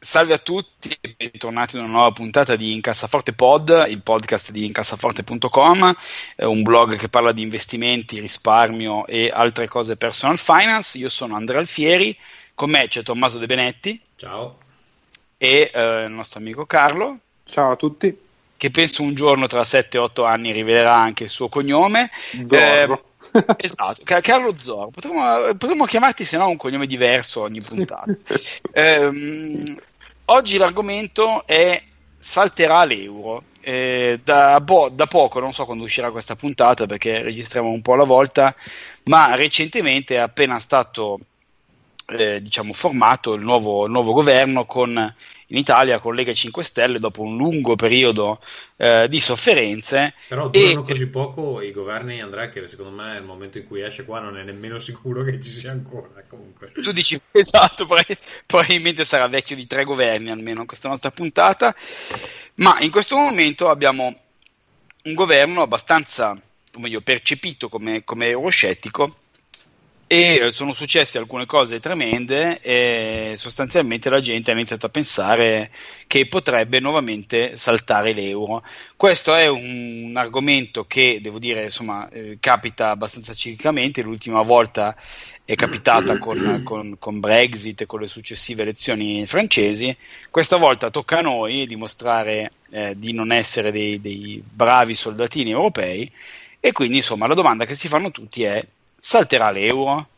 Salve a tutti e bentornati in una nuova puntata di Incassaforte Pod, il podcast di incassaforte.com, un blog che parla di investimenti, risparmio e altre cose personal finance. Io sono Andrea Alfieri, con me c'è Tommaso De Benetti. Ciao. E eh, il nostro amico Carlo. Ciao a tutti. Che penso un giorno tra 7-8 anni rivelerà anche il suo cognome. Zorro. Eh, esatto, Carlo Zorro. Potremmo, potremmo chiamarti se no un cognome diverso ogni puntata. eh, Oggi l'argomento è salterà l'euro. Eh, da, bo- da, poco, non so quando uscirà questa puntata perché registriamo un po' alla volta, ma recentemente è appena stato eh, diciamo, formato il nuovo, il nuovo, governo con in Italia con Lega 5 Stelle dopo un lungo periodo eh, di sofferenze. Però durano e, così poco i governi, Andrea, che secondo me nel momento in cui esce qua non è nemmeno sicuro che ci sia ancora. Comunque. Tu dici esatto, probabilmente sarà vecchio di tre governi almeno questa nostra puntata, ma in questo momento abbiamo un governo abbastanza, o meglio, percepito come, come euroscettico e eh, sono successe alcune cose tremende e sostanzialmente la gente ha iniziato a pensare che potrebbe nuovamente saltare l'euro. Questo è un, argomento che, devo dire, insomma, eh, capita abbastanza ciclicamente, l'ultima volta è capitata con, con, con, Brexit e con le successive elezioni francesi, questa volta tocca a noi dimostrare eh, di non essere dei, dei bravi soldatini europei. E quindi insomma la domanda che si fanno tutti è salterà l'euro?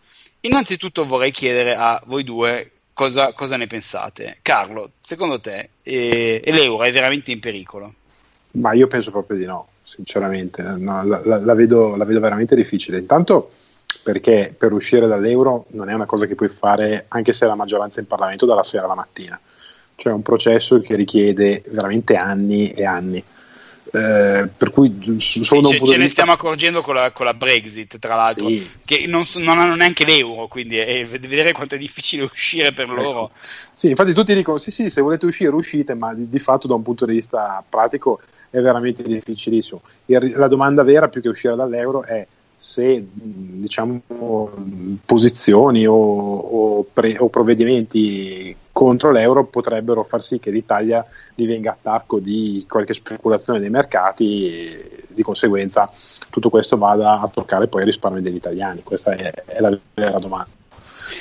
Innanzitutto vorrei chiedere a voi due cosa, cosa ne pensate. Carlo, secondo te eh, l'euro è veramente in pericolo? Ma io penso proprio di no, sinceramente. No, la, la, la, vedo, la vedo veramente difficile. Intanto perché per uscire dall'euro non è una cosa che puoi fare anche se la maggioranza in Parlamento dalla sera alla mattina. Cioè è un processo che richiede veramente anni e anni. Eh, per cui solo ce, ce ne stiamo accorgendo con la, con la, Brexit, tra l'altro, sì, che non, non, hanno neanche l'euro, quindi è, vedere quanto è difficile uscire per ecco. loro. Sì, infatti tutti dicono: sì, sì, se volete uscire, uscite, ma di, di fatto, da un punto di vista pratico, è veramente difficilissimo. Il, la domanda vera, più che uscire dall'euro, è se diciamo, posizioni o, o, pre, o, provvedimenti contro l'euro potrebbero far sì che l'Italia divenga attacco di qualche speculazione dei mercati e di conseguenza tutto questo vada a toccare poi i risparmi degli italiani. Questa è, è la vera domanda.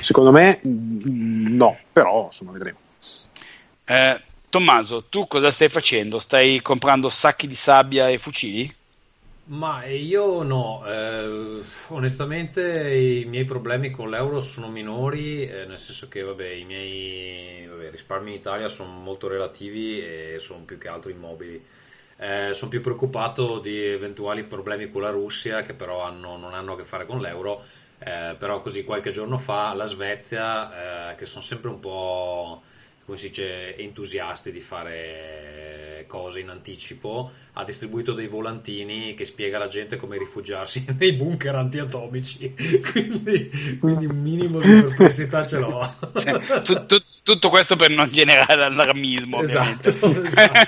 Secondo me no, però insomma vedremo. Eh, Tommaso, tu cosa stai facendo? Stai comprando sacchi di sabbia e fucili? Ma io no, eh, onestamente i miei problemi con l'euro sono minori, eh, nel senso che vabbè, i miei vabbè, risparmi in Italia sono molto relativi e sono più che altro immobili. Eh, sono più preoccupato di eventuali problemi con la Russia che però hanno, non hanno a che fare con l'euro, eh, però così qualche giorno fa la Svezia, eh, che sono sempre un po' come si dice, entusiasti di fare cose in anticipo, ha distribuito dei volantini che spiega alla gente come rifugiarsi nei bunker antiatomici. quindi, quindi un minimo di perplessità ce l'ho. Cioè, tu, tu, tutto questo per non generare allarmismo, esatto, esatto.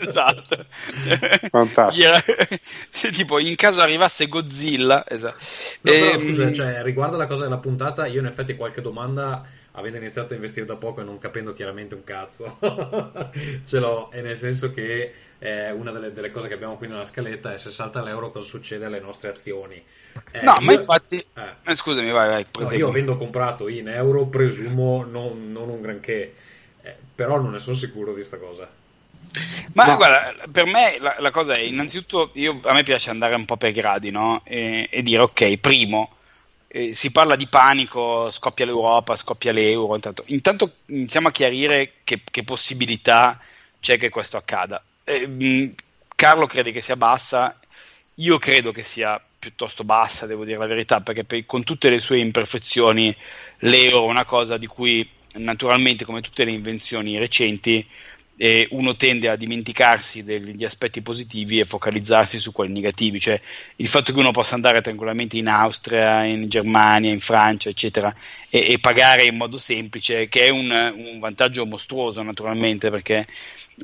esatto. Fantastico. tipo, in caso arrivasse Godzilla, esatto. No, però, ehm... scusa, cioè, riguardo alla cosa della puntata, io in effetti qualche domanda avendo iniziato a investire da poco e non capendo chiaramente un cazzo, ce l'ho, e nel senso che eh, una delle, delle, cose che abbiamo qui nella scaletta è se salta l'euro cosa succede alle nostre azioni. Eh, no, io, ma infatti, eh, eh, scusami, vai, vai. No, io avendo comprato in euro presumo non, non un granché, eh, però non ne sono sicuro di questa cosa. Ma no. guarda, per me la, la, cosa è innanzitutto, io, a me piace andare un po' per gradi, no? E, e dire, ok, primo, eh, si parla di panico, scoppia l'Europa, scoppia l'euro. Intanto, intanto iniziamo a chiarire che, che, possibilità c'è che questo accada. Eh, mh, Carlo crede che sia bassa, io credo che sia piuttosto bassa, devo dire la verità, perché per, con tutte le sue imperfezioni l'euro è una cosa di cui naturalmente come tutte le invenzioni recenti e uno tende a dimenticarsi degli aspetti positivi e focalizzarsi su quelli negativi, cioè il fatto che uno possa andare tranquillamente in Austria, in Germania, in Francia, eccetera, e, e pagare in modo semplice, che è un, un vantaggio mostruoso naturalmente, perché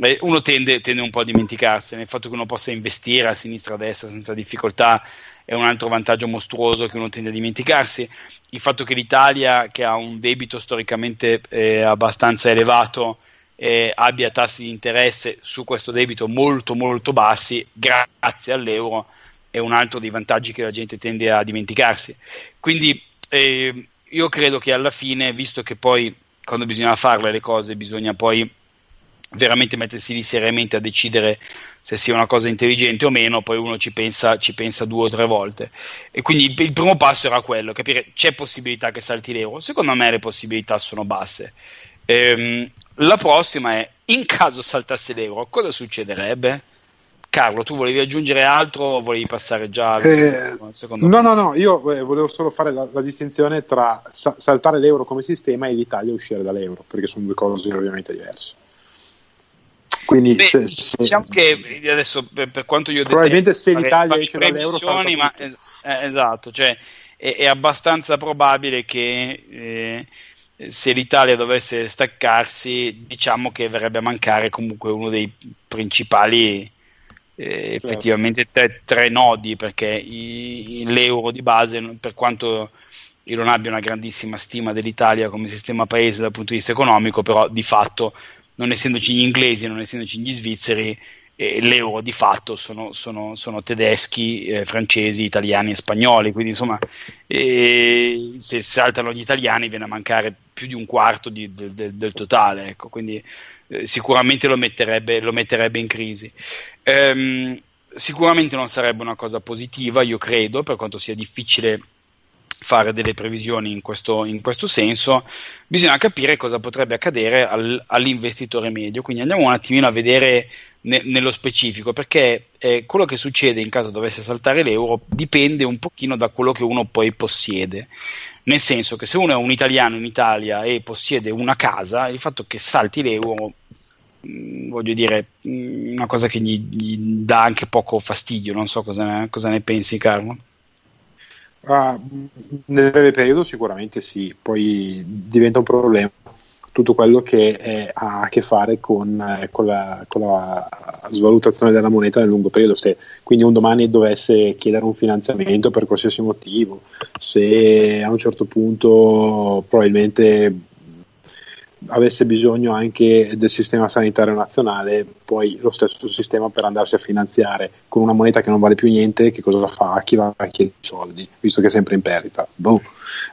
eh, uno tende, tende, un po' a dimenticarsene, il fatto che uno possa investire a sinistra e a destra senza difficoltà è un altro vantaggio mostruoso che uno tende a dimenticarsi, il fatto che l'Italia, che ha un debito storicamente eh, abbastanza elevato, eh, abbia tassi di interesse su questo debito molto molto bassi grazie all'euro è un altro dei vantaggi che la gente tende a dimenticarsi. Quindi eh, io credo che alla fine, visto che poi quando bisogna farle le cose bisogna poi veramente mettersi lì seriamente a decidere se sia una cosa intelligente o meno, poi uno ci pensa, ci pensa due o tre volte. E quindi il, il primo passo era quello, capire c'è possibilità che salti l'euro. Secondo me le possibilità sono basse. Ehm, la prossima è, in caso saltasse l'euro, cosa succederebbe? Carlo, tu volevi aggiungere altro o volevi passare già al eh, secondo No, no, no, io eh, volevo solo fare la, la distinzione tra sa- saltare l'euro come sistema e l'Italia uscire dall'euro, perché sono due cose ovviamente diverse. Quindi Beh, se, se, diciamo che adesso per, per quanto io probabilmente se l'Italia esce dall'euro ma es- eh, esatto, cioè è, è, abbastanza probabile che eh, se l'Italia dovesse staccarsi, diciamo che verrebbe a mancare comunque uno dei principali eh, certo. effettivamente tre, tre, nodi, perché i, l'euro di base, per quanto io non abbia una grandissima stima dell'Italia come sistema paese dal punto di vista economico, però di fatto non essendoci gli inglesi, non essendoci gli svizzeri, eh, l'euro di fatto sono, sono, sono tedeschi, eh, francesi, italiani e spagnoli, quindi insomma eh, se saltano gli italiani viene a mancare più di un quarto di, del, del, del, totale, ecco, quindi eh, sicuramente lo metterebbe, lo metterebbe, in crisi. Ehm, sicuramente non sarebbe una cosa positiva, io credo, per quanto sia difficile fare delle previsioni in questo, in questo, senso, bisogna capire cosa potrebbe accadere al, all'investitore medio. Quindi andiamo un attimino a vedere ne, nello specifico, perché eh, quello che succede in caso dovesse saltare l'euro dipende un pochino da quello che uno poi possiede. Nel senso che se uno è un italiano in Italia e possiede una casa, il fatto che salti l'euro mm, voglio dire, mm, una cosa che gli, gli, dà anche poco fastidio, non so cosa, cosa ne pensi Carlo. Uh, nel breve periodo sicuramente sì, poi diventa un problema tutto quello che è, ha a che fare con, eh, con, la, con, la, svalutazione della moneta nel lungo periodo. Se quindi un domani dovesse chiedere un finanziamento per qualsiasi motivo, se a un certo punto probabilmente avesse bisogno anche del sistema sanitario nazionale, poi lo stesso sistema per andarsi a finanziare con una moneta che non vale più niente, che cosa fa? A chi va a chiedere i soldi, visto che è sempre in perdita? Boh.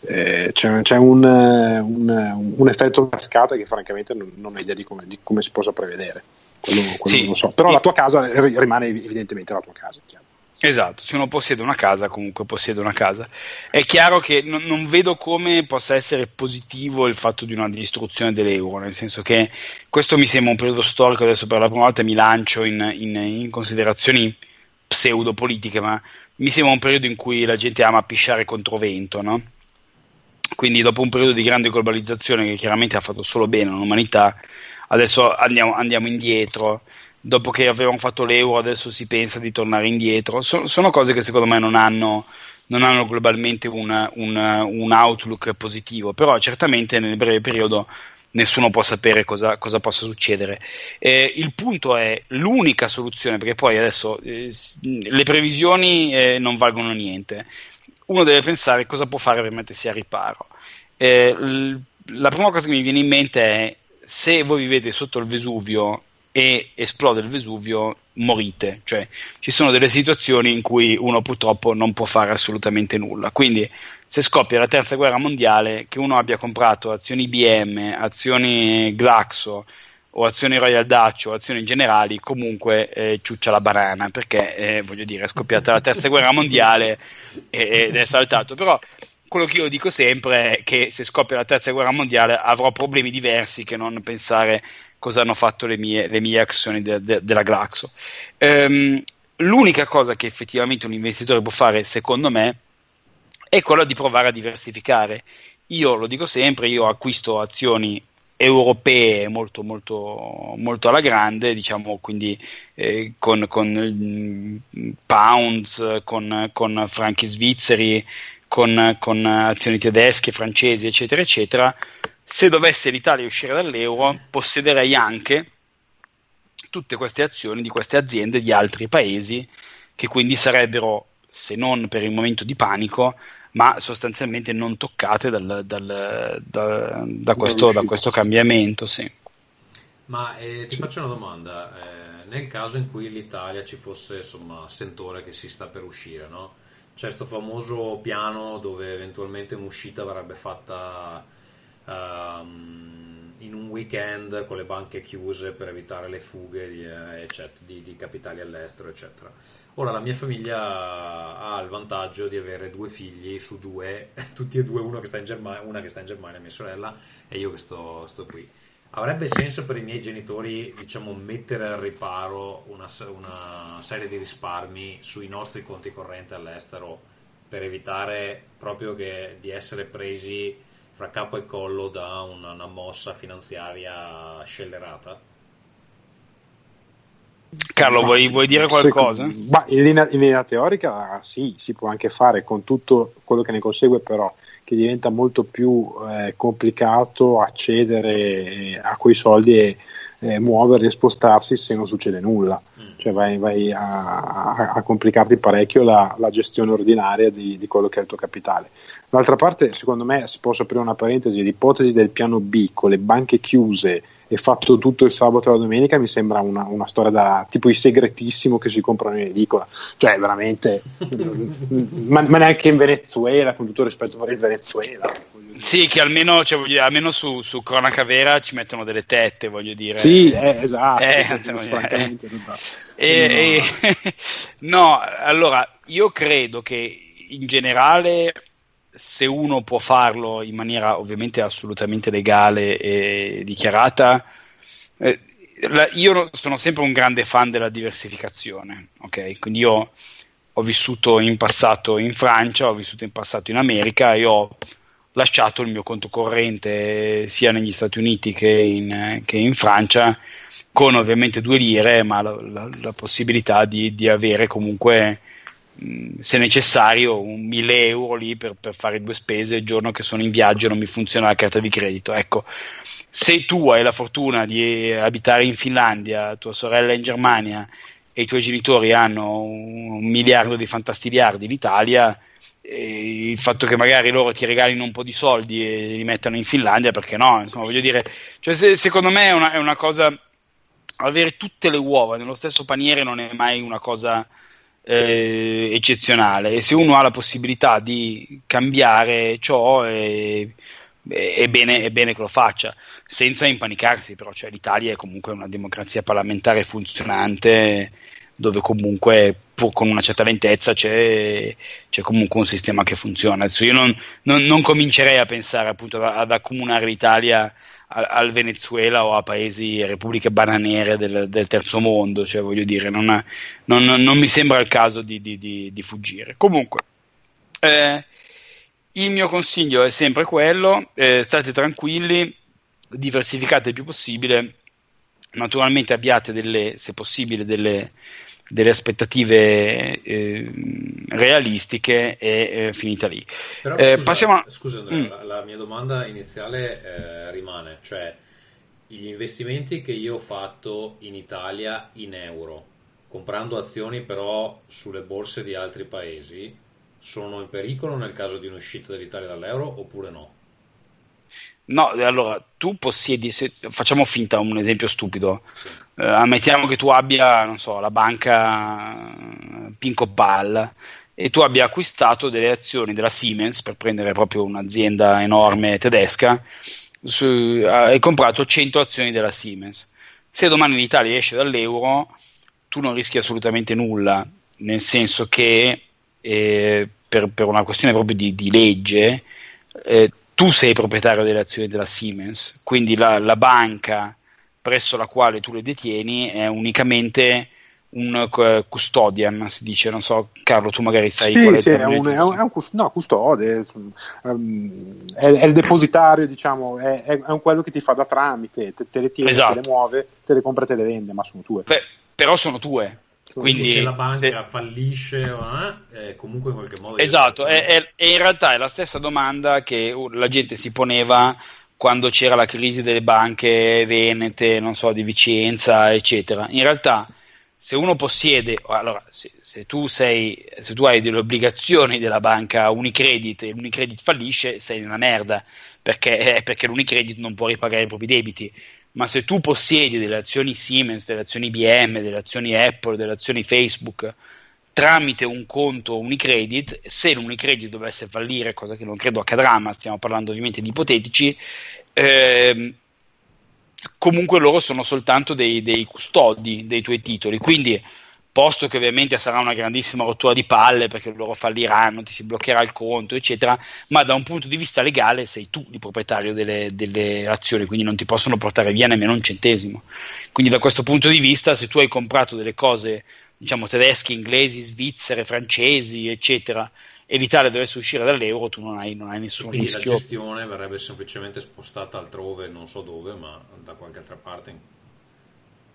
Eh, c'è, c'è un, un, un, effetto cascata che francamente non, non ho idea di come, di come, si possa prevedere. Quello, quello sì. non lo so. Però la tua casa rimane evidentemente la tua casa. Chiaro. Esatto, se uno possiede una casa, comunque possiede una casa. È chiaro che non, non, vedo come possa essere positivo il fatto di una distruzione dell'euro, nel senso che questo mi sembra un periodo storico, adesso per la prima volta mi lancio in, in, in considerazioni pseudo-politiche, ma mi sembra un periodo in cui la gente ama pisciare contro vento, no? Quindi dopo un periodo di grande globalizzazione che chiaramente ha fatto solo bene all'umanità, adesso andiamo, andiamo indietro dopo che avevamo fatto l'euro adesso si pensa di tornare indietro. So, sono cose che secondo me non hanno, non hanno globalmente una, una, un outlook positivo, però certamente nel breve periodo nessuno può sapere cosa, cosa possa succedere. Eh, il punto è l'unica soluzione, perché poi adesso eh, le previsioni eh, non valgono niente. Uno deve pensare cosa può fare per mettersi a riparo. Eh, l- la prima cosa che mi viene in mente è se voi vivete sotto il Vesuvio e esplode il Vesuvio, morite. Cioè, ci sono delle situazioni in cui uno purtroppo non può fare assolutamente nulla. Quindi, se scoppia la terza guerra mondiale, che uno abbia comprato azioni IBM, azioni Glaxo o azioni Royal Dutch o azioni generali, comunque eh, ciuccia la banana, perché eh, voglio dire, è scoppiata la terza guerra mondiale ed è saltato. Però quello che io dico sempre è che se scoppia la terza guerra mondiale avrò problemi diversi che non pensare cosa hanno fatto le mie, le mie azioni de, de, della Glaxo. Um, l'unica cosa che effettivamente un investitore può fare, secondo me, è quella di provare a diversificare. io lo dico sempre, io acquisto azioni europee molto, molto, molto alla grande, diciamo quindi eh, con, con mm, pounds, con, con, franchi svizzeri, con, con azioni tedesche, francesi, eccetera, eccetera. Se dovesse l'Italia uscire dall'euro, possederei anche tutte queste azioni di queste aziende di altri paesi che quindi sarebbero, se non per il momento di panico, ma sostanzialmente non toccate dal, dal, da, da, questo, da, questo, cambiamento. Sì. Ma eh, ti faccio una domanda, eh, nel caso in cui l'Italia ci fosse insomma sentore che si sta per uscire, no? c'è questo famoso piano dove eventualmente un'uscita verrebbe fatta um, in un weekend con le banche chiuse per evitare le fughe di, eh, eccetera, di, di capitali all'estero, eccetera. Ora la mia famiglia ha il vantaggio di avere due figli su due, tutti e due, uno che sta in Germania, una che sta in Germania, mia sorella, e io che sto, sto qui. Avrebbe senso per i miei genitori, diciamo, mettere al riparo una, una serie di risparmi sui nostri conti correnti all'estero per evitare proprio che, di essere presi fra capo e collo da una, una mossa finanziaria scellerata? Carlo, vuoi, vuoi dire qualcosa? Ma in, linea, in linea teorica sì, si può anche fare con tutto quello che ne consegue, però che diventa molto più eh, complicato accedere eh, a quei soldi e eh, muoverli e spostarsi se non succede nulla, mm. cioè vai, vai a, a, a, complicarti parecchio la, la gestione ordinaria di, di, quello che è il tuo capitale. D'altra parte, secondo me, si può aprire una parentesi, l'ipotesi del piano B con le banche chiuse e fatto tutto il sabato e la domenica mi sembra una, una, storia da tipo i segretissimo che si comprano in edicola. Cioè veramente ma, ma, neanche in Venezuela con tutto il rispetto per il Venezuela sì che almeno, cioè, dire, almeno su, su, cronaca vera ci mettono delle tette voglio dire. Sì eh, esatto eh, eh, eh, no allora io credo che in generale se uno può farlo in maniera ovviamente assolutamente legale e dichiarata, eh, la, io sono sempre un grande fan della diversificazione, ok? Quindi io ho vissuto in passato in Francia, ho vissuto in passato in America e ho lasciato il mio conto corrente sia negli Stati Uniti che in, che in Francia con ovviamente due lire, ma la, la, la possibilità di, di avere comunque se necessario un 1000 euro lì per, per, fare due spese il giorno che sono in viaggio e non mi funziona la carta di credito. Ecco, se tu hai la fortuna di abitare in Finlandia, tua sorella in Germania e i tuoi genitori hanno un miliardo di fantastiliardi in Italia, il fatto che magari loro ti regalino un po' di soldi e li mettano in Finlandia, perché no? Insomma, voglio dire, cioè se, secondo me è una, è una cosa avere tutte le uova nello stesso paniere non è mai una cosa eh, eccezionale. E se uno ha la possibilità di cambiare ciò è, è, bene, è, bene, che lo faccia. Senza impanicarsi però cioè, l'Italia è comunque una democrazia parlamentare funzionante dove comunque pur con una certa lentezza c'è, c'è comunque un sistema che funziona. Adesso io non, non, non comincerei a pensare appunto ad, ad accomunare l'Italia al, Venezuela o a paesi, repubbliche bananiere del, del terzo mondo, cioè voglio dire, non, ha, non, non, mi sembra il caso di, di, di, di fuggire. Comunque, eh, il mio consiglio è sempre quello, eh, state tranquilli, diversificate il più possibile, naturalmente abbiate delle, se possibile, delle, delle aspettative eh, realistiche e eh, finita lì. Però, eh, scusa, passiamo a... scusa Andrea, mm. la, la, mia domanda iniziale eh, rimane, cioè gli investimenti che io ho fatto in Italia in euro, comprando azioni però sulle borse di altri paesi, sono in pericolo nel caso di un'uscita dell'Italia dall'euro oppure no? No, allora tu possiedi, se, facciamo finta un esempio stupido, sì. eh, ammettiamo che tu abbia, non so, la banca eh, Pinco Pal e tu abbia acquistato delle azioni della Siemens per prendere proprio un'azienda enorme tedesca su, eh, hai comprato 100 azioni della Siemens. Se domani l'Italia esce dall'euro, tu non rischi assolutamente nulla, nel senso che eh, per, per, una questione proprio di, di legge, eh, tu sei proprietario delle azioni della Siemens, quindi la, la banca presso la quale tu le detieni è unicamente un custodian, si dice, non so, Carlo, tu magari sai sì, qual sì, è, un, è, un, è un no, custode, um, è, è, il depositario, diciamo, è, è, quello che ti fa da tramite, te, te le tiene, esatto. te le muove, te le compra e te le vende, ma sono tue. Beh, però sono tue. Quindi, se la banca se... fallisce, eh, comunque in qualche modo... Esatto, e in realtà è la stessa domanda che la gente si poneva quando c'era la crisi delle banche venete, non so, di Vicenza, eccetera. In realtà, se uno possiede, allora, se, se, tu, sei, se tu hai delle obbligazioni della banca Unicredit e l'Unicredit fallisce, sei una merda, perché, eh, perché l'Unicredit non può ripagare i propri debiti. Ma se tu possiedi delle azioni Siemens, delle azioni IBM, delle azioni Apple, delle azioni Facebook, tramite un conto Unicredit, se l'Unicredit dovesse fallire, cosa che non credo accadrà, ma stiamo parlando ovviamente di ipotetici, ehm, comunque loro sono soltanto dei, dei, custodi dei tuoi titoli, quindi posto che ovviamente sarà una grandissima rottura di palle perché loro falliranno, ti si bloccherà il conto, eccetera, ma da un punto di vista legale sei tu il proprietario delle, delle azioni, quindi non ti possono portare via nemmeno un centesimo. Quindi da questo punto di vista, se tu hai comprato delle cose diciamo tedeschi, inglesi, svizzere, francesi, eccetera, e l'Italia dovesse uscire dall'euro, tu non hai, non hai nessun quindi rischio. la gestione verrebbe semplicemente spostata altrove, non so dove, ma da qualche altra parte.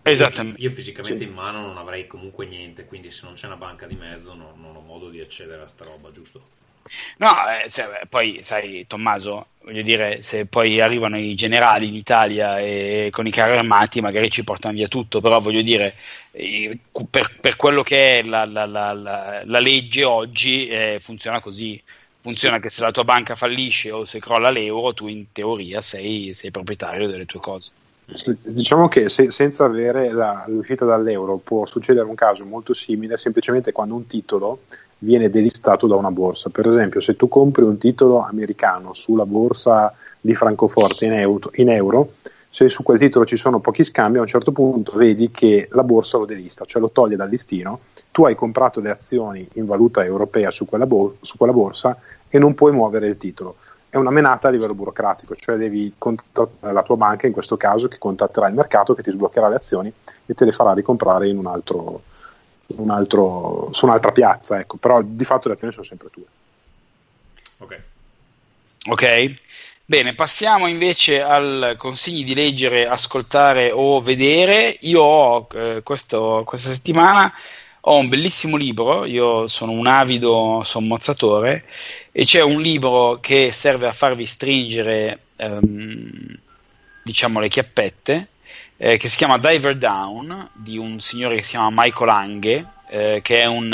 Esattamente. Io, fisicamente sì. in mano non avrei comunque niente, quindi se non c'è una banca di mezzo non, non ho modo di accedere a sta roba, giusto? No, eh, cioè, poi sai, Tommaso, voglio dire, se poi arrivano i generali in Italia e con i carri armati magari ci portano via tutto, però voglio dire, per, per quello che è la, la, la, la legge oggi eh, funziona così. Funziona che se la tua banca fallisce o se crolla l'euro, tu in teoria sei, sei proprietario delle tue cose. Diciamo che se, senza avere la, l'uscita dall'euro può succedere un caso molto simile semplicemente quando un titolo viene delistato da una borsa. Per esempio, se tu compri un titolo americano sulla borsa di Francoforte in euro, in euro, se su quel titolo ci sono pochi scambi, a un certo punto vedi che la borsa lo delista, cioè lo toglie dal listino, tu hai comprato le azioni in valuta europea su quella, bo- su quella borsa e non puoi muovere il titolo. È una menata a livello burocratico, cioè devi contattare la tua banca, in questo caso, che contatterà il mercato, che ti sbloccherà le azioni e te le farà ricomprare in un altro, un altro, su un'altra piazza, ecco. però di fatto le azioni sono sempre tue. Ok. Ok. Bene, passiamo invece al consigli di leggere, ascoltare o vedere. Io ho eh, questo, questa settimana ho un bellissimo libro, io sono un avido sommozzatore e c'è un libro che serve a farvi stringere ehm, diciamo le chiappette eh, che si chiama Diver Down di un signore che si chiama Michael Anghe, eh, che è un,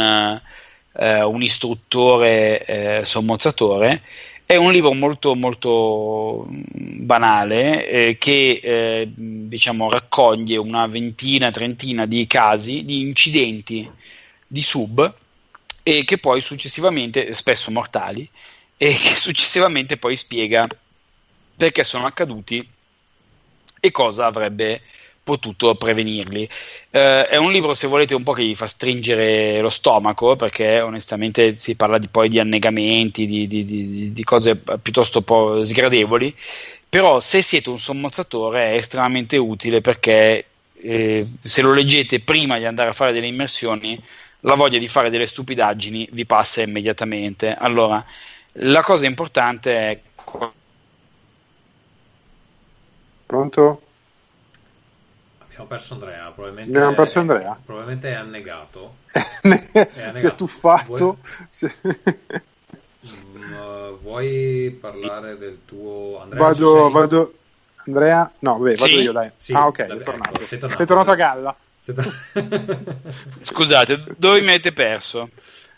eh, un istruttore eh, sommozzatore. È un libro molto, molto mm, banale eh, che eh, diciamo, raccoglie una ventina, trentina di casi, di incidenti di sub e che poi successivamente, spesso mortali, e che successivamente poi spiega perché sono accaduti e cosa avrebbe potuto prevenirli. Eh, è un libro, se volete, un po' che gli fa stringere lo stomaco, perché onestamente si parla di, poi di annegamenti, di, di, di, cose piuttosto po' sgradevoli, però se siete un sommozzatore è estremamente utile perché eh, se lo leggete prima di andare a fare delle immersioni, la voglia di fare delle stupidaggini vi passa immediatamente. Allora, la cosa importante è... Pronto? Abbiamo perso Andrea, probabilmente, Abbiamo perso Andrea. probabilmente è annegato. è annegato. Si è tuffato. Vuoi... Mm, vuoi parlare del tuo Andrea? Vado, vado... Andrea? No, vabbè, vado sì? io dai. Sì, ah, ok, è tornato. Ecco, sei, tornato. sei tornato a galla. Scusate, dove mi avete perso?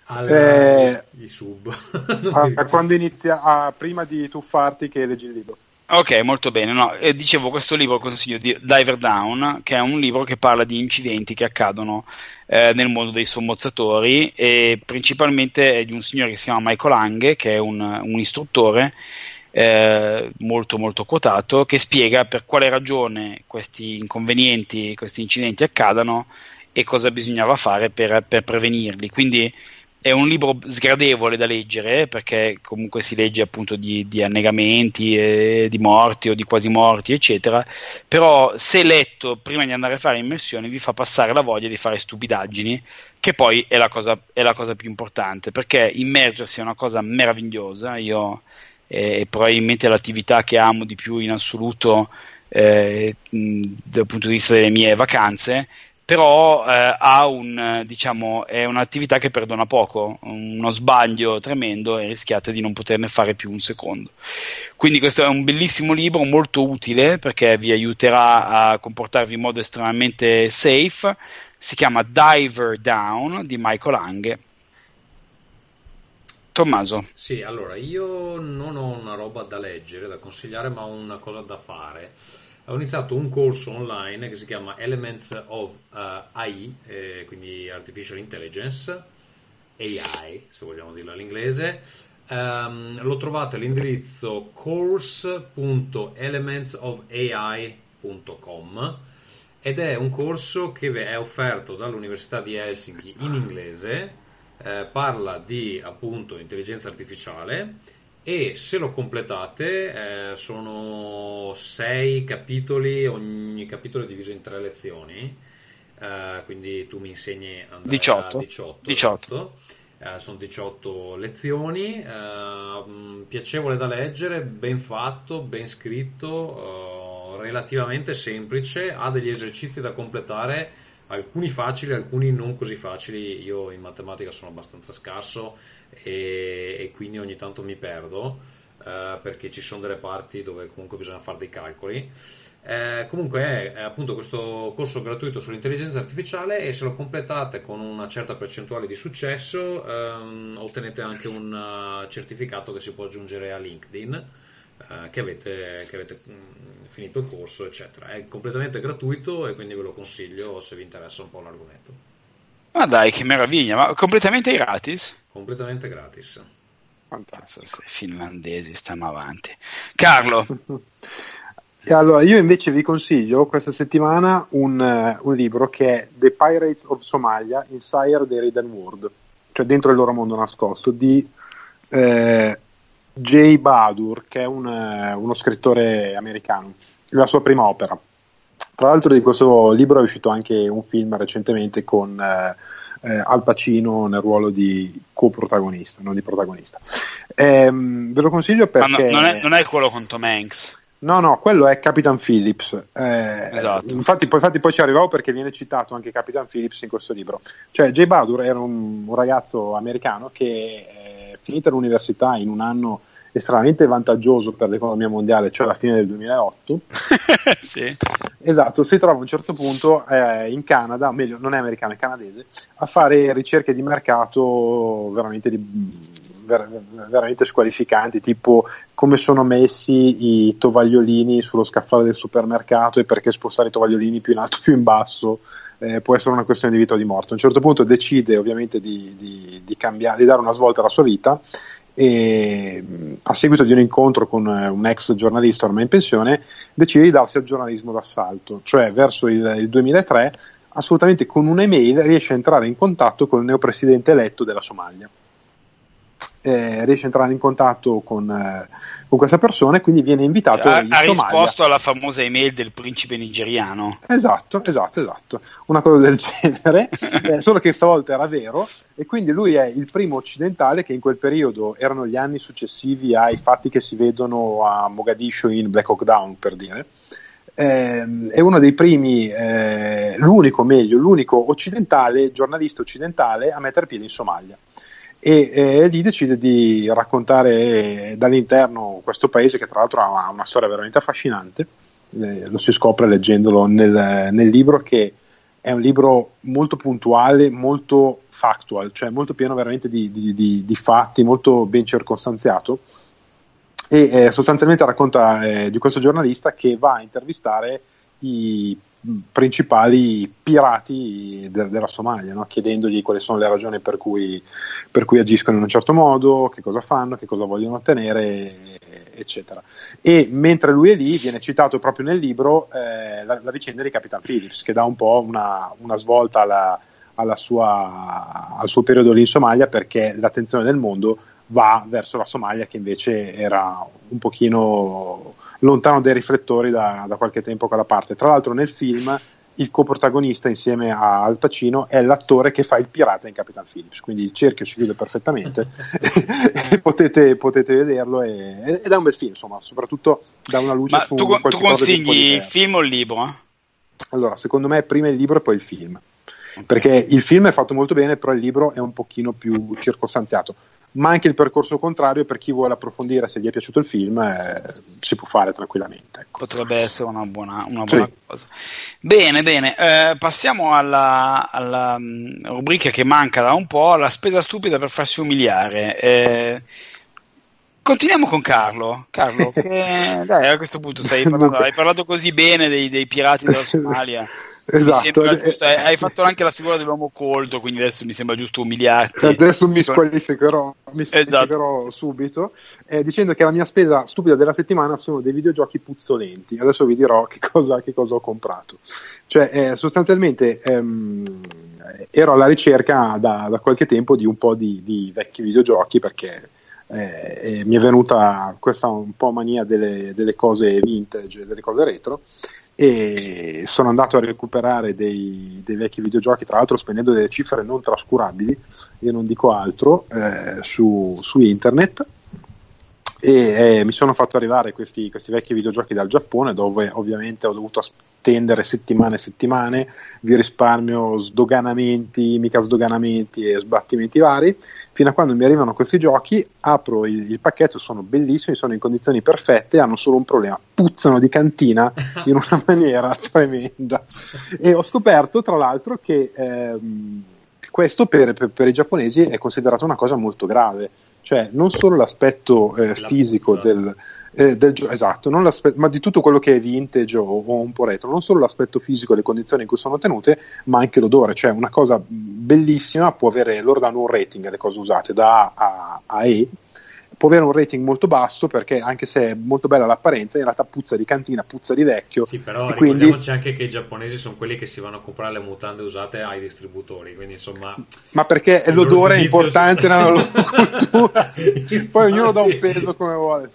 Al, eh, sub. a, quando inizia, a, prima di tuffarti che leggi il libro. Ok, molto bene. No, eh, dicevo, questo libro consiglio di Diver Down, che è un libro che parla di incidenti che accadono eh, nel mondo dei sommozzatori e principalmente è di un signore che si chiama Michael Lange, che è un, un istruttore eh, molto molto quotato, che spiega per quale ragione questi inconvenienti, questi incidenti accadano e cosa bisognava fare per, per prevenirli. Quindi è un libro sgradevole da leggere perché comunque si legge appunto di, di annegamenti, eh, di morti o di quasi morti, eccetera. Però se letto prima di andare a fare immersioni vi fa passare la voglia di fare stupidaggini, che poi è la cosa, è la cosa più importante perché immergersi è una cosa meravigliosa. Io è probabilmente l'attività che amo di più in assoluto eh, dal punto di vista delle mie vacanze però eh, un, diciamo, è un'attività che perdona poco, uno sbaglio tremendo e rischiate di non poterne fare più un secondo. Quindi questo è un bellissimo libro, molto utile perché vi aiuterà a comportarvi in modo estremamente safe. Si chiama Diver Down di Michael Lange. Tommaso. Sì, allora io non ho una roba da leggere, da consigliare, ma ho una cosa da fare ho iniziato un corso online che si chiama Elements of uh, AI, eh, quindi Artificial Intelligence, AI se vogliamo dirlo all'inglese. Um, lo trovate all'indirizzo course.elementsofai.com ed è un corso che è offerto dall'Università di Helsinki in inglese, eh, parla di appunto intelligenza artificiale e se lo completate eh, sono sei capitoli, ogni capitolo è diviso in tre lezioni, eh, quindi tu mi insegni Andrea, 18. 18, 18. Eh, sono 18 lezioni, eh, piacevole da leggere, ben fatto, ben scritto, eh, relativamente semplice, ha degli esercizi da completare alcuni facili, alcuni non così facili. Io in matematica sono abbastanza scarso e, e quindi ogni tanto mi perdo eh, perché ci sono delle parti dove comunque bisogna fare dei calcoli. Eh, comunque è, è, appunto questo corso gratuito sull'intelligenza artificiale e se lo completate con una certa percentuale di successo ehm, ottenete anche un uh, certificato che si può aggiungere a LinkedIn eh, che avete, che avete mh, mm, finito il corso, eccetera. È completamente gratuito e quindi ve lo consiglio se vi interessa un po' l'argomento. Ma dai, che meraviglia! Ma completamente gratis? Completamente gratis. Fantastico. Finlandesi, stiamo avanti. Carlo. Allora, io invece vi consiglio questa settimana un, uh, un, libro che è The Pirates of Somalia, Inside the Hidden World, cioè dentro il loro mondo nascosto, di eh, Jay Badur, che è un, uh, uno scrittore americano, la sua prima opera. Tra l'altro di questo libro è uscito anche un film recentemente con uh, Al Pacino nel ruolo di coprotagonista, non di protagonista. Ehm, ve lo consiglio perché... No, non, è, non, è, quello con Tom Hanks. No, no, quello è Capitan Phillips. Eh, esatto. Infatti poi, infatti, poi, ci arrivavo perché viene citato anche Capitan Phillips in questo libro. Cioè, Jay Badur era un, un ragazzo americano che è finita l'università in un anno estremamente vantaggioso per l'economia mondiale, cioè alla fine del 2008. sì. Esatto, si trova a un certo punto eh, in Canada, meglio, non è americano, è canadese, a fare ricerche di mercato veramente, di, ver, veramente squalificanti, tipo come sono messi i tovagliolini sullo scaffale del supermercato e perché spostare i tovagliolini più in alto, più in basso. Eh, può essere una questione di vita o di morte. A un certo punto decide ovviamente di, di, di, cambiare, di dare una svolta alla sua vita e a seguito di un incontro con eh, un ex giornalista ormai in pensione decide di darsi al giornalismo d'assalto, cioè verso il, il 2003 assolutamente con un'email riesce a entrare in contatto con il neopresidente eletto della Somalia. Eh, riesce a entrare in contatto con, eh, con questa persona e quindi viene invitato cioè, in ha Somalia. risposto alla famosa email del principe nigeriano. Esatto, esatto, esatto. Una cosa del genere. Eh, solo che stavolta era vero. E quindi lui è il primo occidentale che in quel periodo erano gli anni successivi ai fatti che si vedono a Mogadiscio in Black Hawk Down per dire. Eh, è uno dei primi, eh, l'unico meglio, l'unico occidentale, giornalista occidentale a mettere piede in Somalia e eh, lì decide di raccontare dall'interno questo paese che tra l'altro ha una storia veramente affascinante, eh, lo si scopre leggendolo nel, nel, libro che è un libro molto puntuale, molto factual, cioè molto pieno veramente di, di, di, di fatti, molto ben circostanziato. E eh, sostanzialmente racconta eh, di questo giornalista che va a intervistare i principali pirati de- della Somalia, no? chiedendogli quali sono le ragioni per cui, per cui, agiscono in un certo modo, che cosa fanno, che cosa vogliono ottenere, eccetera. E mentre lui è lì, viene citato proprio nel libro eh, la, la, vicenda di Capitan Phillips, che dà un po' una, una svolta alla, sua, al suo periodo lì in Somalia perché l'attenzione del mondo va verso la Somalia che invece era un pochino lontano dai riflettori da, da qualche tempo a quella parte. Tra l'altro nel film il coprotagonista insieme a Al Pacino è l'attore che fa il pirata in Capitan Phillips, quindi il cerchio si chiude perfettamente e potete, potete vederlo e, ed è un bel film, insomma, soprattutto da una luce Ma su tu, tu consigli il film o il libro? Allora, secondo me prima il libro e poi il film. Perché il film è fatto molto bene, però il libro è un pochino più circostanziato ma anche il percorso contrario per chi vuole approfondire se gli è piaciuto il film eh, si può fare tranquillamente. Ecco. Potrebbe essere una buona, una buona sì. cosa. Bene, bene, eh, passiamo alla, alla, mm, rubrica che manca da un po', la spesa stupida per farsi umiliare. Eh, continuiamo con Carlo. Carlo, che dai, a questo punto stai parlando, hai parlato così bene dei, dei pirati della Somalia. Esatto. Giusto, hai fatto anche la figura dell'uomo colto, quindi adesso mi sembra giusto umiliarti. Adesso mi squalificherò, mi squalificherò esatto. subito, eh, dicendo che la mia spesa stupida della settimana sono dei videogiochi puzzolenti. Adesso vi dirò che cosa, che cosa ho comprato. Cioè, eh, sostanzialmente ehm, ero alla ricerca da, da, qualche tempo di un po' di, di vecchi videogiochi perché eh, mi è venuta questa un po' mania delle, delle cose vintage, delle cose retro e sono andato a recuperare dei, dei, vecchi videogiochi, tra l'altro spendendo delle cifre non trascurabili, io non dico altro, eh, su, su, internet e eh, mi sono fatto arrivare questi, questi, vecchi videogiochi dal Giappone dove ovviamente ho dovuto attendere settimane e settimane, vi risparmio sdoganamenti, mica sdoganamenti e sbattimenti vari fino a quando mi arrivano questi giochi, apro il, il, pacchetto, sono bellissimi, sono in condizioni perfette, hanno solo un problema, puzzano di cantina in una maniera tremenda. E ho scoperto, tra l'altro, che ehm, questo per, per, per, i giapponesi è considerato una cosa molto grave, cioè non solo l'aspetto eh, fisico del eh, del gioco, esatto, ma di tutto quello che è vintage o, o, un po' retro, non solo l'aspetto fisico e le condizioni in cui sono tenute, ma anche l'odore, cioè una cosa bellissima può avere, loro danno un rating alle cose usate da A a, a E può avere un rating molto basso perché anche se è molto bella l'apparenza in realtà puzza di cantina, puzza di vecchio. Sì però ricordiamoci quindi... anche che i giapponesi sono quelli che si vanno a comprare le mutande usate ai distributori quindi insomma ma perché l'odore è importante su... nella loro cultura. Poi ognuno dà un peso come vuole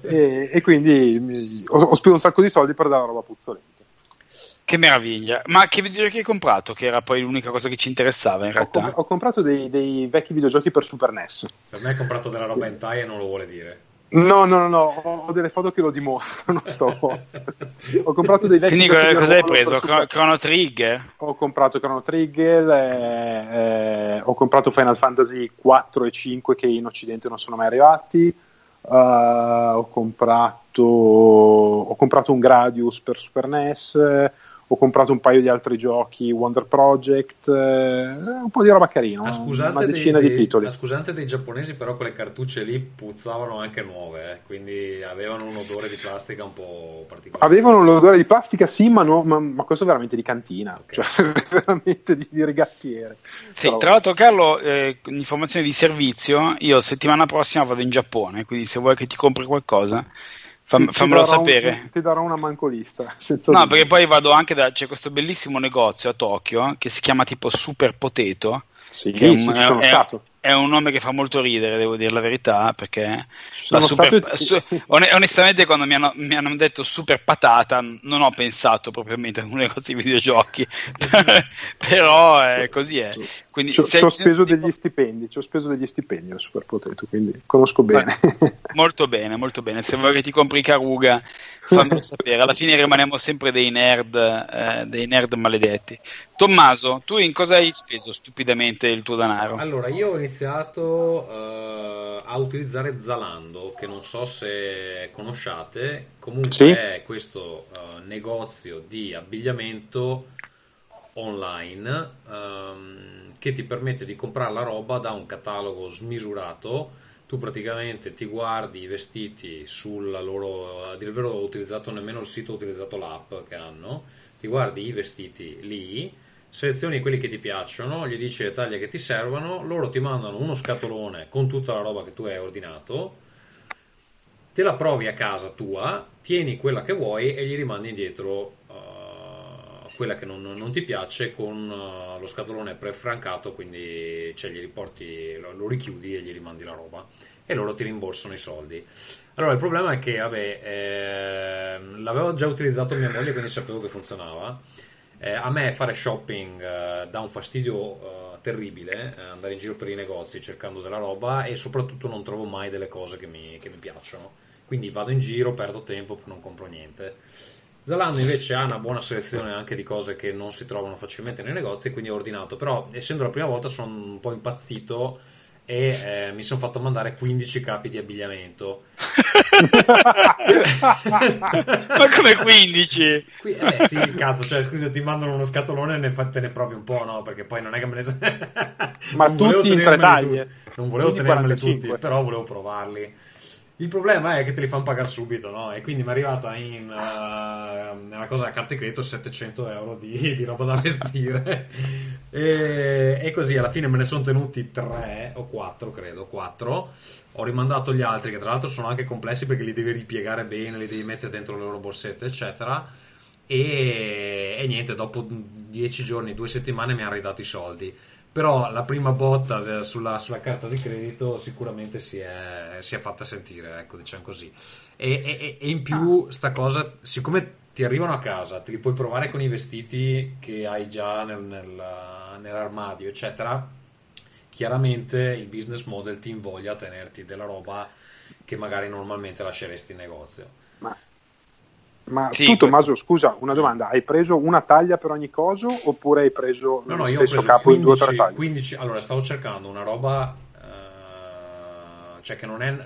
e, e, quindi ho, ho speso un sacco di soldi per dare la roba puzzolente che meraviglia! Ma che videogiochi hai comprato? Che era poi l'unica cosa che ci interessava in realtà. Ho, com- ho comprato dei, dei, vecchi videogiochi per Super NES. Per me hai comprato della roba in Thai e non lo vuole dire. No, no, no, no, ho delle foto che lo dimostrano. Sto... ho comprato dei vecchi Quindi cosa hai preso? Super... Chrono Trigger? Ho comprato Chrono Trigger, eh, eh, ho comprato Final Fantasy 4 e 5 che in Occidente non sono mai arrivati. Uh, ho, comprato, ho comprato un Gradius per Super NES ho comprato un paio di altri giochi, Wonder Project, eh, un po' di roba carina, una decina dei, di titoli. La scusante dei giapponesi, però quelle cartucce lì puzzavano anche nuove, eh, quindi avevano un odore di plastica un po' particolare. Avevano un odore di plastica, sì, ma, no, ma, ma questo è veramente di cantina, okay. cioè veramente di, di rigattiere. Sì, però... tra l'altro Carlo, eh, informazione di servizio, io settimana prossima vado in Giappone, quindi se vuoi che ti compri qualcosa Fam, ti, fammelo ti sapere. Un, ti darò una mancolista. no, dubbio. perché poi vado anche da. C'è questo bellissimo negozio a Tokyo che si chiama tipo Super Potato. Sì, che è un, è, è, è un nome che fa molto ridere, devo dire la verità, perché la super, su, onestamente quando mi hanno, mi hanno, detto super patata non ho pensato propriamente a un negozio di videogiochi, però è così è. Quindi, ci, ho speso tipo... degli stipendi, ci ho speso degli stipendi al Super Potato, quindi conosco bene. molto bene, molto bene. Se vuoi che ti compri Caruga, fammelo sapere. Alla fine rimaniamo sempre dei nerd, eh, dei nerd maledetti. Tommaso, tu in cosa hai speso stupidamente il tuo denaro? Allora, io ho iniziato uh, a utilizzare Zalando, che non so se conosciate, comunque sì. è questo uh, negozio di abbigliamento online um, che ti permette di comprare la roba da un catalogo smisurato. Tu praticamente ti guardi i vestiti sulla loro, a dire il vero ho utilizzato nemmeno il sito, ho utilizzato l'app che hanno, ti guardi i vestiti lì selezioni quelli che ti piacciono, gli dici le taglie che ti servono, loro ti mandano uno scatolone con tutta la roba che tu hai ordinato, te la provi a casa tua, tieni quella che vuoi e gli rimandi indietro uh, quella che non, non ti piace con uh, lo scatolone prefrancato, quindi cioè, riporti, lo, lo, richiudi e gli rimandi la roba e loro ti rimborsano i soldi. Allora il problema è che vabbè, eh, l'avevo già utilizzato mia moglie, quindi sapevo che funzionava. Eh, a me fare shopping eh, dà un fastidio terribile, eh, andare in giro per i negozi cercando della roba e soprattutto non trovo mai delle cose che mi, che mi piacciono. Quindi vado in giro, perdo tempo, non compro niente. Zalando invece ha una buona selezione anche di cose che non si trovano facilmente nei negozi, quindi ho ordinato. Però, essendo la prima volta, sono un po' impazzito e eh, mi sono fatto mandare 15 capi di abbigliamento. Ma come 15? Qui, eh, sì, cazzo, cioè, scusa, ti mandano uno scatolone e ne fattene provi un po', no? Perché poi non è che me ne... Ma tutti in tre taglie. Non volevo tenermeli tutti, però volevo provarli. Il problema è che te li fanno pagare subito, no? E quindi mi è arrivata in uh, una cosa a carte credito 700 euro di, di roba da vestire. e, e, così alla fine me ne sono tenuti 3 o 4, credo, 4. Ho rimandato gli altri, che tra l'altro sono anche complessi perché li devi ripiegare bene, li devi mettere dentro le loro borsette, eccetera. E, e niente, dopo 10 giorni, 2 settimane mi hanno ridato i soldi però la prima botta sulla, sulla carta di credito sicuramente si è, si è, fatta sentire, ecco, diciamo così. E, e, e, in più sta cosa, siccome ti arrivano a casa, te li puoi provare con i vestiti che hai già nel, nel, nell'armadio, eccetera, chiaramente il business model ti invoglia a tenerti della roba che magari normalmente lasceresti in negozio. Ma ma sì, tu, Tommaso, questo... scusa, una domanda: hai preso una taglia per ogni coso oppure hai preso no, no, lo stesso capo 15, in due o tre taglie? 15, allora, stavo cercando una roba, uh, cioè che non è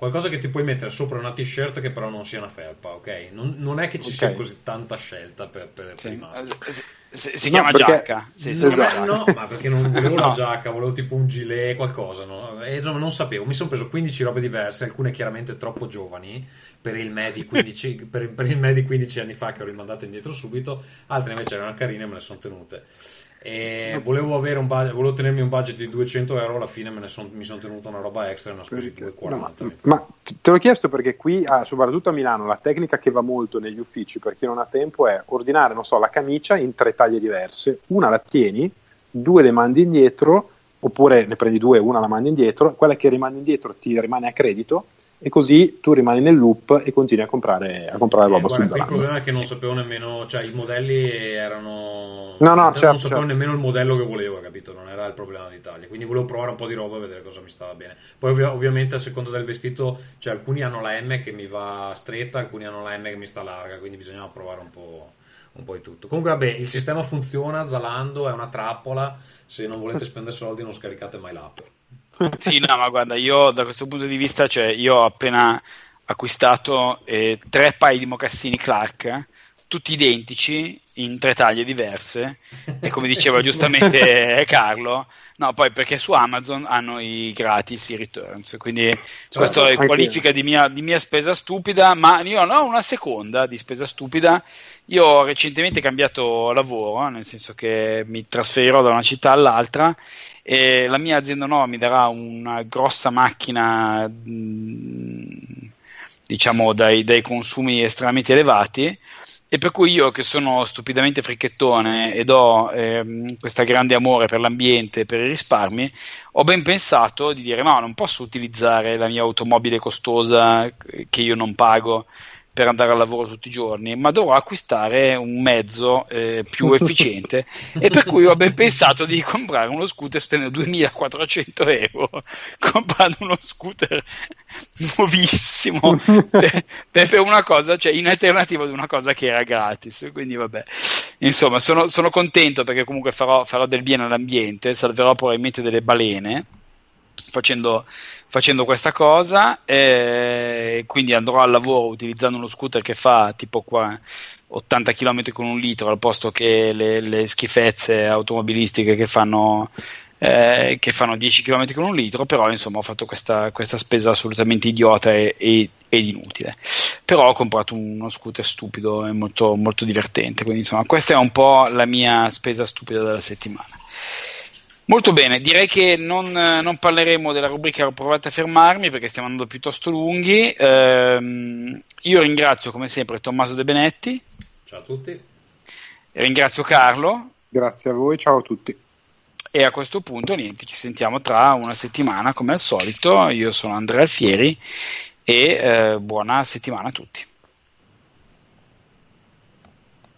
qualcosa che ti puoi mettere sopra una t-shirt che però non sia una felpa, ok? Non, non è che ci okay. sia così tanta scelta per, per, sì. per si, si, si, chiama perché... giacca. Sì, si chiama No, ma perché non volevo no. giacca, volevo tipo un gilet, qualcosa, no? E insomma, non sapevo. Mi sono preso 15 robe diverse, alcune chiaramente troppo giovani per il me di 15, per, per il me di 15 anni fa che ho rimandato indietro subito, altre invece erano carine e me le sono tenute. E volevo, un budget, volevo tenermi un budget di 200 euro, alla fine son, mi sono tenuto una roba extra e una spesa di 2,40. No, ma te l'ho chiesto perché qui, ah, soprattutto a Milano, la tecnica che va molto negli uffici per chi non ha tempo è ordinare, non so, la camicia in tre taglie diverse, una la tieni, due le mandi indietro, oppure ne prendi due, una la mandi indietro, quella che rimane indietro ti rimane a credito e così tu rimani nel loop e continui a comprare, a comprare eh, roba guarda, sul Il problema è che non sapevo nemmeno, cioè i modelli erano... No, no, certo, non sapevo certo. nemmeno il modello che volevo, capito? Non era il problema d'Italia. Quindi volevo provare un po' di roba e vedere cosa mi stava bene. Poi ov- ovviamente a seconda del vestito, cioè alcuni hanno la M che mi va stretta, alcuni hanno la M che mi sta larga, quindi bisognava provare un po' un po' di tutto. Comunque, vabbè, il sistema funziona, Zalando è una trappola, se non volete spendere soldi non scaricate mai l'app sì, no, ma guarda, io da questo punto di vista, cioè, io ho appena acquistato eh, tre paio di mocassini Clark, eh, tutti identici, in tre taglie diverse, e come diceva giustamente Carlo, no, poi perché su Amazon hanno i gratis, i returns, quindi certo, questo è qualifica di mia, di mia, spesa stupida, ma io non ho una seconda di spesa stupida, io ho recentemente cambiato lavoro, nel senso che mi trasferirò da una città all'altra e la mia azienda nuova mi darà una grossa macchina mm, diciamo dai, dai, consumi estremamente elevati e per cui io che sono stupidamente fricchettone ed ho ehm, questo grande amore per l'ambiente e per i risparmi ho ben pensato di dire no non posso utilizzare la mia automobile costosa che io non pago per andare al lavoro tutti i giorni, ma dovrò acquistare un mezzo eh, più efficiente. E per cui ho ben pensato di comprare uno scooter spendendo 2400 euro comprando uno scooter nuovissimo per, per, una cosa, cioè in alternativa ad una cosa che era gratis. Quindi vabbè, insomma, sono, sono contento perché comunque farò, farò del bene all'ambiente, salverò probabilmente delle balene facendo, facendo questa cosa. E quindi andrò al lavoro utilizzando uno scooter che fa tipo qua 80 km con un litro al posto che le, le schifezze automobilistiche che fanno, eh, che fanno 10 km con un litro, però insomma ho fatto questa, questa spesa assolutamente idiota e, e, ed inutile. Però ho comprato uno scooter stupido e molto, molto divertente, quindi insomma questa è un po' la mia spesa stupida della settimana. Molto bene, direi che non, non, parleremo della rubrica Ho provato a fermarmi perché stiamo andando piuttosto lunghi. Eh, io ringrazio come sempre Tommaso De Benetti. Ciao a tutti. Ringrazio Carlo. Grazie a voi, ciao a tutti. E a questo punto niente, ci sentiamo tra una settimana come al solito. Io sono Andrea Alfieri e eh, buona settimana a tutti.